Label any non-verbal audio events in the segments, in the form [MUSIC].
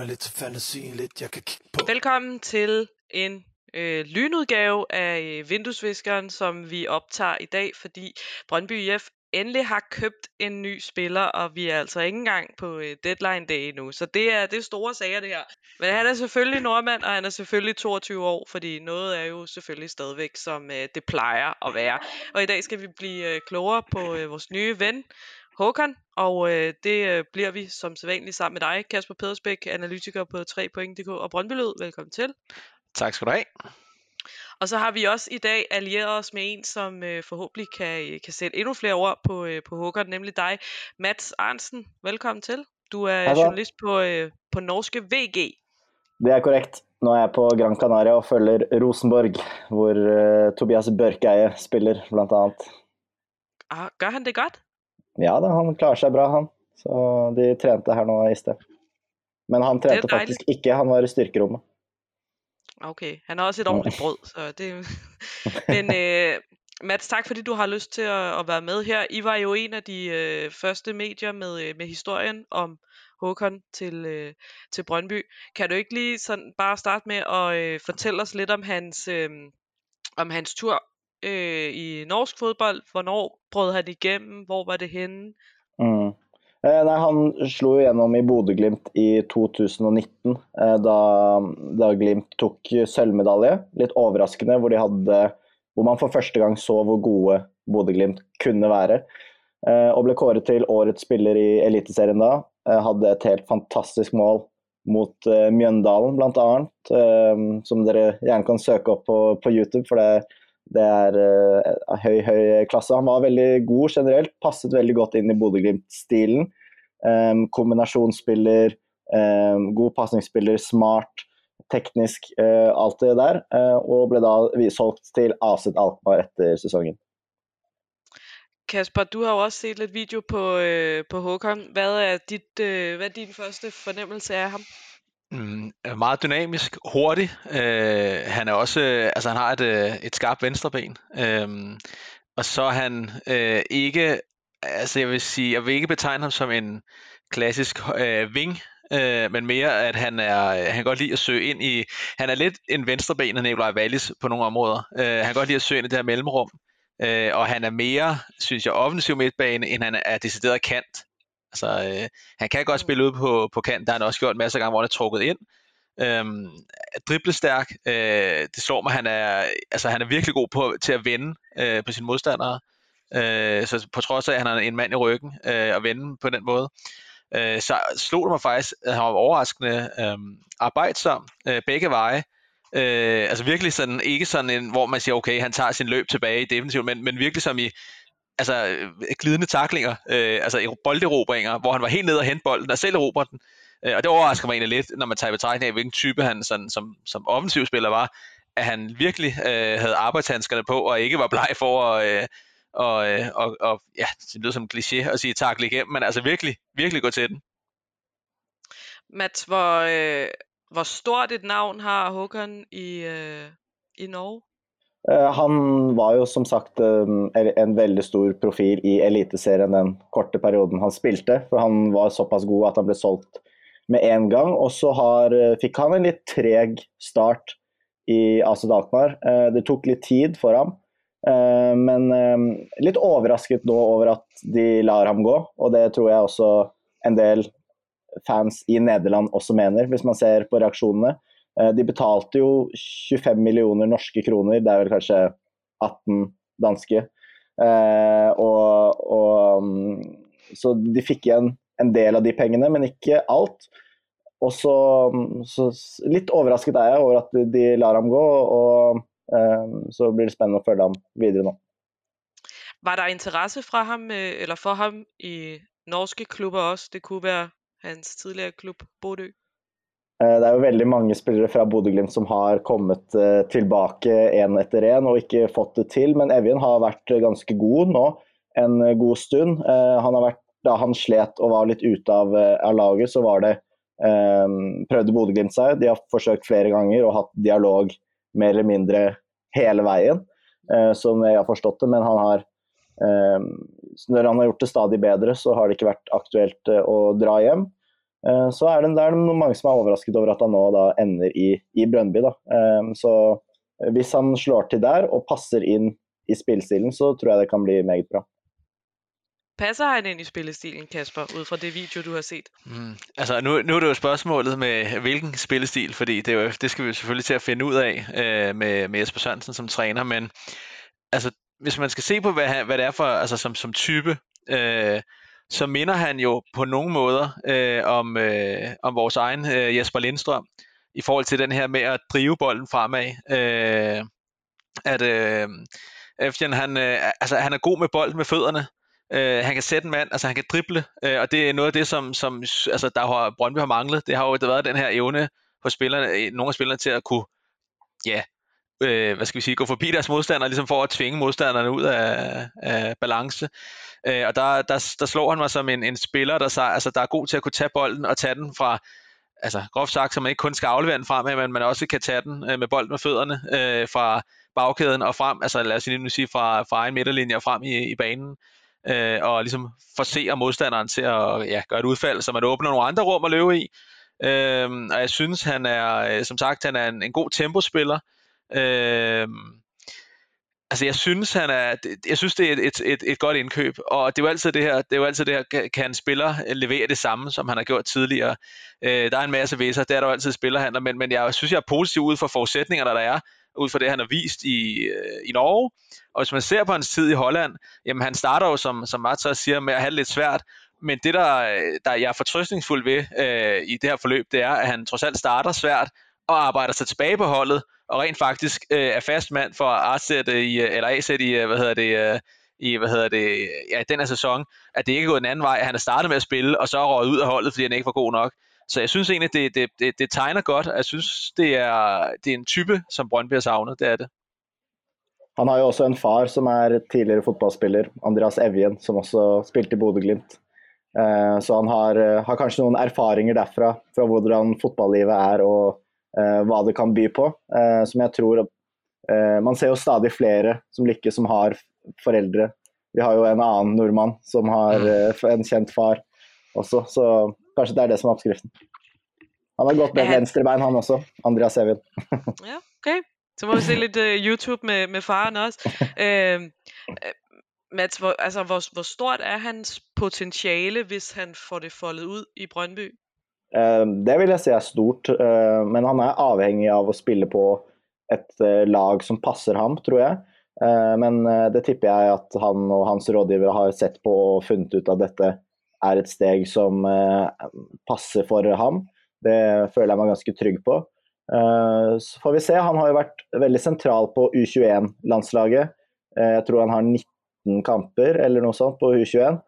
Mig lidt fantasi, lidt jeg kan kigge på. Velkommen til en øh, lynudgave af øh, Vinduesviskeren, som vi optager i dag, fordi Brøndby IF endelig har købt en ny spiller, og vi er altså ikke engang på øh, deadline day endnu. Så det er, det er store sager, det her. Men han er selvfølgelig nordmand, og han er selvfølgelig 22 år, fordi noget er jo selvfølgelig stadigvæk, som øh, det plejer at være. Og i dag skal vi blive øh, klogere på øh, vores nye ven, Håkon, og øh, det øh, bliver vi som sædvanligt sammen med dig, Kasper Pedersbæk, analytiker på 3.dk og Brøndbylød. Velkommen til. Tak skal du have. Og så har vi også i dag allieret os med en, som øh, forhåbentlig kan, øh, kan sætte endnu flere ord på, øh, på Håkon, nemlig dig, Mats Arnsen. Velkommen til. Du er så. journalist på, øh, på norske VG. Det er korrekt. Nå er jeg på Gran Canaria og følger Rosenborg, hvor uh, Tobias Børkeie spiller, blant annet. Ah, gør han det godt? Ja da, han klarer seg bra, han. Så de trente her nå i sted. Men han trente faktisk ikke, han var i styrkerommet. Okay, han har også et ordentligt brød, så det [LAUGHS] Men øh, Mats, tak fordi du har lyst til at, at være med her. I var jo en af de øh, første medier med, øh, med historien om Håkon til, øh, til Brøndby. Kan du ikke lige sådan bare starte med at øh, fortælle os lidt om hans, øh, om hans tur øh, i norsk fodbold? Hvornår brød han igennem? Hvor var det henne? Mm. Eh, nei, han slo jo gjennom i Bodø-Glimt i 2019, eh, da, da Glimt tok sølvmedalje. Litt overraskende, hvor, de hadde, hvor man for første gang så hvor gode Bodø-Glimt kunne være. Eh, og ble kåret til årets spiller i Eliteserien da. Eh, hadde et helt fantastisk mål mot eh, Mjøndalen, blant annet. eh, som dere gjerne kan søke opp på, på YouTube, for det, det er uh, høy, høy klasse. Han var veldig god generelt, passet veldig godt inn i Bodø-Glimt-stilen. Um, kombinasjonsspiller, um, god pasningsspiller, smart, teknisk, uh, alt det der. Uh, og ble da solgt til AZ Alkmaar etter sesongen. Kasper, du har jo også set lidt video på, øh, på Håkon. Hvad er, dit, øh, hvad er din første fornemmelse af ham? Mm, er meget dynamisk, hurtig. Øh, han er også, øh, altså han har et, øh, et skarpt venstreben. Øh, og så er han øh, ikke, altså jeg vil sige, jeg vil ikke betegne ham som en klassisk øh, wing, øh, men mere at han er, øh, han kan godt lide at søge ind i, han er lidt en venstreben af Nikolaj Wallis på nogle områder. Øh, han kan godt lide at søge ind i det her mellemrum. Øh, og han er mere, synes jeg, offensiv midtbane, end han er decideret kant. Altså, øh, han kan godt spille ud på, på kant, der har han også gjort masser af gange, hvor han er trukket ind. Øhm, driblestærk, øh, det slår mig, han er, altså, han er virkelig god på, til at vende øh, på sine modstandere. Øh, så på trods af, at han er en mand i ryggen øh, og vende på den måde, øh, så slog det mig faktisk, at han var overraskende øh, arbejdsom øh, begge veje. Øh, altså virkelig sådan, ikke sådan en, hvor man siger, okay, han tager sin løb tilbage i defensiv, men, men virkelig som i, altså øh, glidende taklinger, øh, altså bolderobringer, hvor han var helt nede og hente bolden, og selv erobrede den. Øh, og det overrasker mig egentlig lidt, når man tager i betragtning af, hvilken type han sådan, som, som offensiv spiller var, at han virkelig øh, havde arbejdshandskerne på, og ikke var bleg for at, øh, og, øh, og, og, ja, det lyder som en kliché at sige takle igennem, men altså virkelig, virkelig gå til den. Mats, hvor, øh, hvor stort et navn har Håkon i, øh, i Norge? Eh, han var jo som sagt eh, en veldig stor profil i Eliteserien den korte perioden han spilte. For han var såpass god at han ble solgt med en gang. Og så har, eh, fikk han en litt treg start i AC Alkmaar. Det tok litt tid for ham. Men litt overrasket nå over at de lar ham gå, og det tror jeg også en del fans i Nederland også mener, hvis man ser på reaksjonene. Eh, De betalte jo 25 millioner norske kroner, det er vel kanskje 18 danske. Eh, og, og, mm, så de fikk igjen en del av de pengene, men ikke alt. Og så, mm, så litt overrasket er jeg over at de, lar ham gå, og eh, så blir det spennende å følge ham videre nå. Var der interesse fra ham, øh, eller for ham i norske klubber også? Det kunne være hans tidligere klub, Bodø. Eh, det er jo veldig mange spillere fra Bodø-Glimt som har kommet eh, tilbake én etter én og ikke fått det til, men Evjen har vært ganske god nå en god stund. Eh, Han har vært, da han slet og var litt ute av, eh, av laget, så var det um, prøvde Bodø-Glimt seg. De har forsøkt flere ganger og hatt dialog mer eller mindre hele veien, eh, som jeg har forstått det, men han har um, Når han har gjort det stadig bedre, så har det ikke vært aktuelt eh, å dra hjem. Eh, så er det, det er mange som er overrasket over at han nå da ender i, i Brøndby. Da. Eh, så hvis han slår til der og passer inn i spillestilen, så tror jeg det kan bli meget bra. Passer han ind i spillestilen, Kasper, ud fra det video, du har set? Mm, altså, nu, nu er det jo spørgsmålet med, hvilken spillestil, fordi det, er jo, det skal vi jo selvfølgelig til at finde ud af øh, med, med Jesper Sørensen som træner, men altså, hvis man skal se på, hvad, hvad det er for, altså som, som type, øh, så minder han jo på nogle måder øh, om, øh, om vores egen øh, Jesper Lindstrøm, i forhold til den her med at drive bolden fremad. Øh, at øh, Efjen, han, øh, altså, han er god med bolden med fødderne, Øh, han kan sætte en mand, altså han kan drible, øh, og det er noget af det, som, som altså, der har Brøndby har manglet. Det har jo været den her evne hos spillerne, øh, nogle af spillerne til at kunne, ja, øh, hvad skal vi sige, gå forbi deres modstandere, ligesom for at tvinge modstanderne ud af, af balance. Øh, og der, der, der slår han mig som en, en spiller, der, altså, der er god til at kunne tage bolden og tage den fra, altså groft sagt, så man ikke kun skal aflevere den frem, men man også kan tage den øh, med bolden med fødderne øh, fra bagkæden og frem, altså lad os lige sige fra, fra egen midterlinje og frem i, i banen øh, og ligesom forser modstanderen til at ja, gøre et udfald, så man åbner nogle andre rum at løbe i. Øh, og jeg synes, han er, øh, som sagt, han er en, en god tempospiller. Øh, altså jeg synes han er jeg synes det er et, et, et, godt indkøb og det er jo altid det her det er jo altid det her kan en spiller øh, levere det samme som han har gjort tidligere øh, der er en masse væser det er der jo altid spillerhandler men, men jeg synes jeg er positiv ud for forudsætningerne der er ud fra det, han har vist i, øh, i Norge. Og hvis man ser på hans tid i Holland, jamen han starter jo, som, som Mats også siger, med at have det lidt svært. Men det, der, øh, der jeg er fortrøstningsfuld ved øh, i det her forløb, det er, at han trods alt starter svært og arbejder sig tilbage på holdet, og rent faktisk øh, er fast mand for at i, øh, eller AZ i, øh, hvad hedder det, øh, i, hvad hedder det, ja, den her sæson, at det ikke er gået en anden vej, at han er startet med at spille, og så er røget ud af holdet, fordi han ikke var god nok. Så jeg synes egentlig, det, det, det, det tegner godt. Jeg synes, det er, det er en type, som Brøndby har savnet. Det er det. Han har jo også en far som er tidligere fodboldspiller, Andreas Evjen, som også spilte i Bodø-Glimt. Eh, så han har, eh, har, kanskje noen erfaringer derfra, fra hvordan fodboldlivet er og hva det kan by på. Uh, som jeg tror uh, Man ser jo stadig flere som lykkes, som har foreldre. Vi har jo en annen nordmann som har mm. en kjent far også, så Kanskje det er det som er oppskriften. Han har godt med venstrebein, han også. Andreas Evin. [LAUGHS] ja, okay. Så må vi se lidt uh, YouTube med, med faren også. Uh, [LAUGHS] Mats, hvor, altså, hvor, hvor stort er hans potentiale, hvis han får det foldet ud i Brøndby? Eh, det vil jeg si er stort, eh, men han er avhengig av å spille på et eh, lag som passer ham, tror jeg. Men det tipper jeg at han og hans rådgivere har sett på og funnet ut at dette er et steg som passer for ham. Det føler jeg meg ganske trygg på. Eh, så får vi se. Han har jo vært veldig sentral på U21-landslaget. Eh, jeg tror han har 19 kamper eller noe sånt på U21.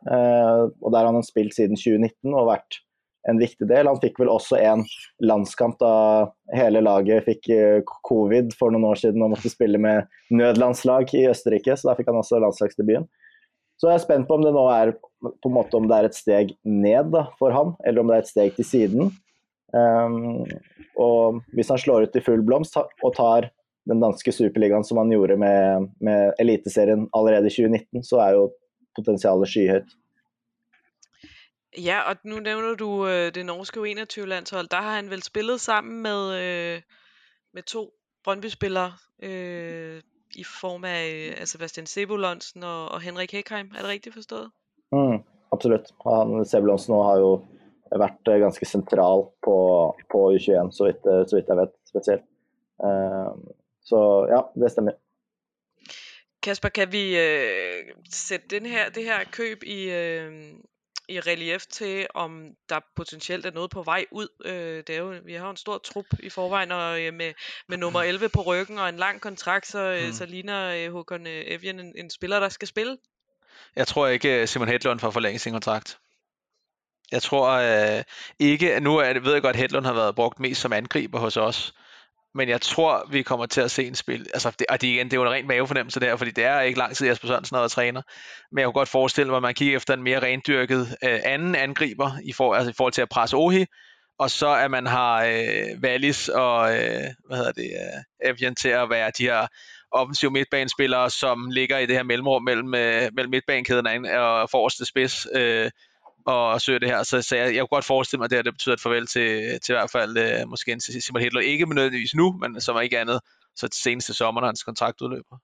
Og der har han spilt siden 2019 og vært en viktig del. Han fikk vel også en landskamp da hele laget fikk eh, covid for noen år siden og måtte spille med nødlandslag i Østerrike, så da fikk han også landslagsdebuten. Så jeg er spent på om det nå er på en måte om det er et steg ned da, for ham, eller om det er et steg til siden. Um, og hvis han slår ut i full blomst og tar den danske superligaen som han gjorde med, med Eliteserien allerede i 2019, så er jo potensialet skyhøyt. Ja, og nu nævner du øh, det norske U21-landshold. Der har han vel spillet sammen med, øh, med to Brøndby-spillere. Øh, i form af, af Sebastian Sebulonsen og, og Henrik Hekheim. Er det rigtigt forstået? Mm, absolut. Han, Sebulonsen har jo vært eh, ganske sentral på, på U21, så vidt, eh, så vidt jeg vet spesielt. Uh, så ja, det stemmer. Kasper, kan vi øh, sætte den her, det her køb i, øh, i relief til, om der potentielt er noget på vej ud. Øh, det er jo, vi har jo en stor trup i forvejen, og øh, med, med nummer 11 på ryggen og en lang kontrakt, så, øh, mm. så ligner øh, Håkon øh, Evjen en, en spiller, der skal spille. Jeg tror ikke, Simon Hedlund får forlænget sin kontrakt. Jeg tror øh, ikke, nu er, ved jeg godt, at Hedlund har været brugt mest som angriber hos os, men jeg tror, vi kommer til at se en spil. Altså, det, og det, igen, det er jo en ren mavefornemmelse der, fordi det er ikke lang tid, Jesper Sørensen har været træner. Men jeg kunne godt forestille mig, at man kigger efter en mere rendyrket øh, anden angriber, i, for, altså, i forhold til at presse Ohi, og så at man har øh, Wallis og øh, hvad hedder det, øh, Evian til at være de her offensive midtbanespillere, som ligger i det her mellemrum mellem, øh, mellem midtbanekæden og forreste spids, øh, og søge det her. Så, så jeg, jeg kunne godt forestille mig, at det, her, det betyder et farvel til, til i hvert fald øh, måske en Simon Hitler. Ikke nødvendigvis nu, men som er ikke andet, så til seneste sommer, når hans kontrakt udløber.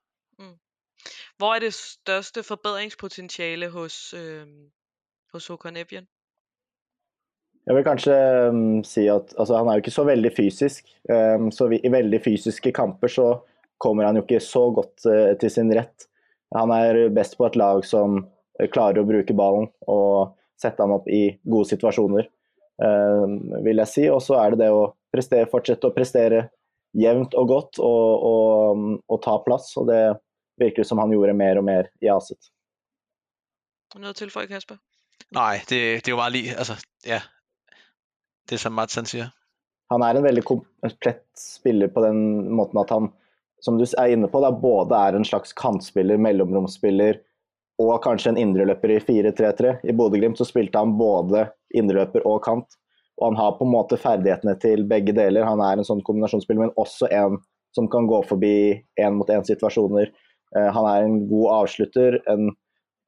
Hvor er det største forbedringspotentiale hos, øh, hos Håkon Evjen? Jeg vil kanskje um, si at altså, han er jo ikke så veldig fysisk. Um, så vi, i veldig fysiske kamper så kommer han jo ikke så godt uh, til sin rett. Han er best på et lag som uh, klarer å bruke ballen og sette ham opp i gode situasjoner, uh, vil jeg si. Og så er det det å prestere, fortsette å prestere jevnt og godt og, og, og ta plass. Og det virker som han gjorde mer og mer i Aset. Noget til for Kasper? Nej, det, det er jo meget lige, altså, ja, det som Mats han siger. Han er en veldig komplett spiller på den måten at han, som du er inne på, da, både er en slags kantspiller, mellomromsspiller og kanskje en indreløper i 4-3-3. I Bodø-Glimt så spilte han både indreløper og kant. Og han har på en måte ferdighetene til begge deler. Han er en sånn kombinasjonsspiller, men også en som kan gå forbi én-mot-én-situasjoner. Eh, han er en god avslutter, en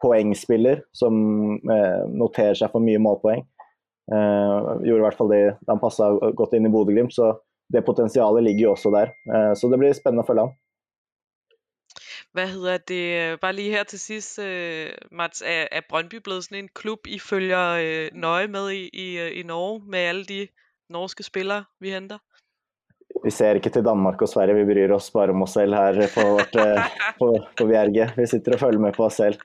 poengspiller som eh, noterer seg for mye målpoeng. Eh, gjorde i hvert fall det han passa godt inn i Bodø-Glimt, så det potensialet ligger jo også der. Eh, så det blir spennende å følge han. Hvad hedder det, bare lige her til sidst, uh, Mats, er, er Brøndby blevet sådan en klub, I følger uh, nøje med i, i, i Norge, med alle de norske spillere, vi henter? Vi ser ikke til Danmark og Sverige, vi bryr oss bare om oss selv her på, vårt, på, på Bjerget. Vi sitter og følger med på oss selv.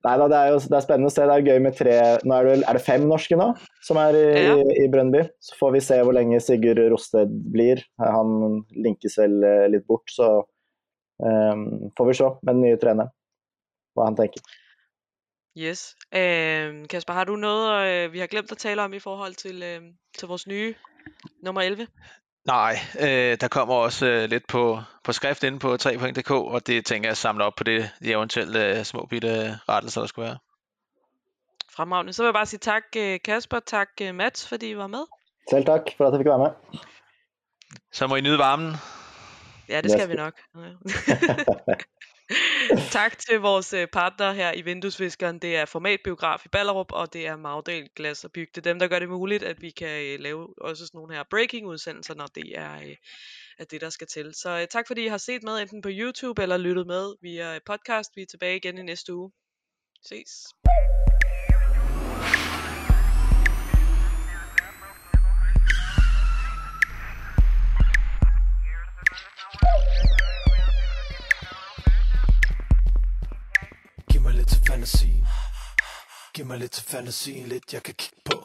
Nei da, det er jo det er spennende å se. Det er gøy med tre nå er, det, er det fem norske nå som er i, ja. i, i Brøndby? Så får vi se hvor lenge Sigurd Rosted blir. Han linkes vel eh, litt bort, så um, får vi se med den nye treneren hva han tenker. Yes. Uh, Kasper, har du noget, uh, vi har glemt at tale om i forhold til, uh, til vores nye nummer 11? Nej, øh, der kommer også øh, lidt på, på skrift inde på 3.dk, og det tænker jeg samler op på det, de eventuelle øh, små bitte rettelser, der skulle være. Fremragende. Så vil jeg bare sige tak øh, Kasper, tak øh, Mats, fordi I var med. Selv tak for at jeg fik være med. Så må I nyde varmen. Ja, det skal vi nok. [LAUGHS] [LAUGHS] tak til vores øh, partner her i Vinduesviskeren. Det er Formatbiograf i Ballerup, og det er Magdal Glas og Byg. Det er dem, der gør det muligt, at vi kan øh, lave også sådan nogle her breaking-udsendelser, når det er, øh, er det, der skal til. Så tak fordi I har set med enten på YouTube eller lyttet med via podcast. Vi er tilbage igen i næste uge. Ses. Lidt til fantasy Giv mig lidt til fantasien, lidt jeg kan kigge på.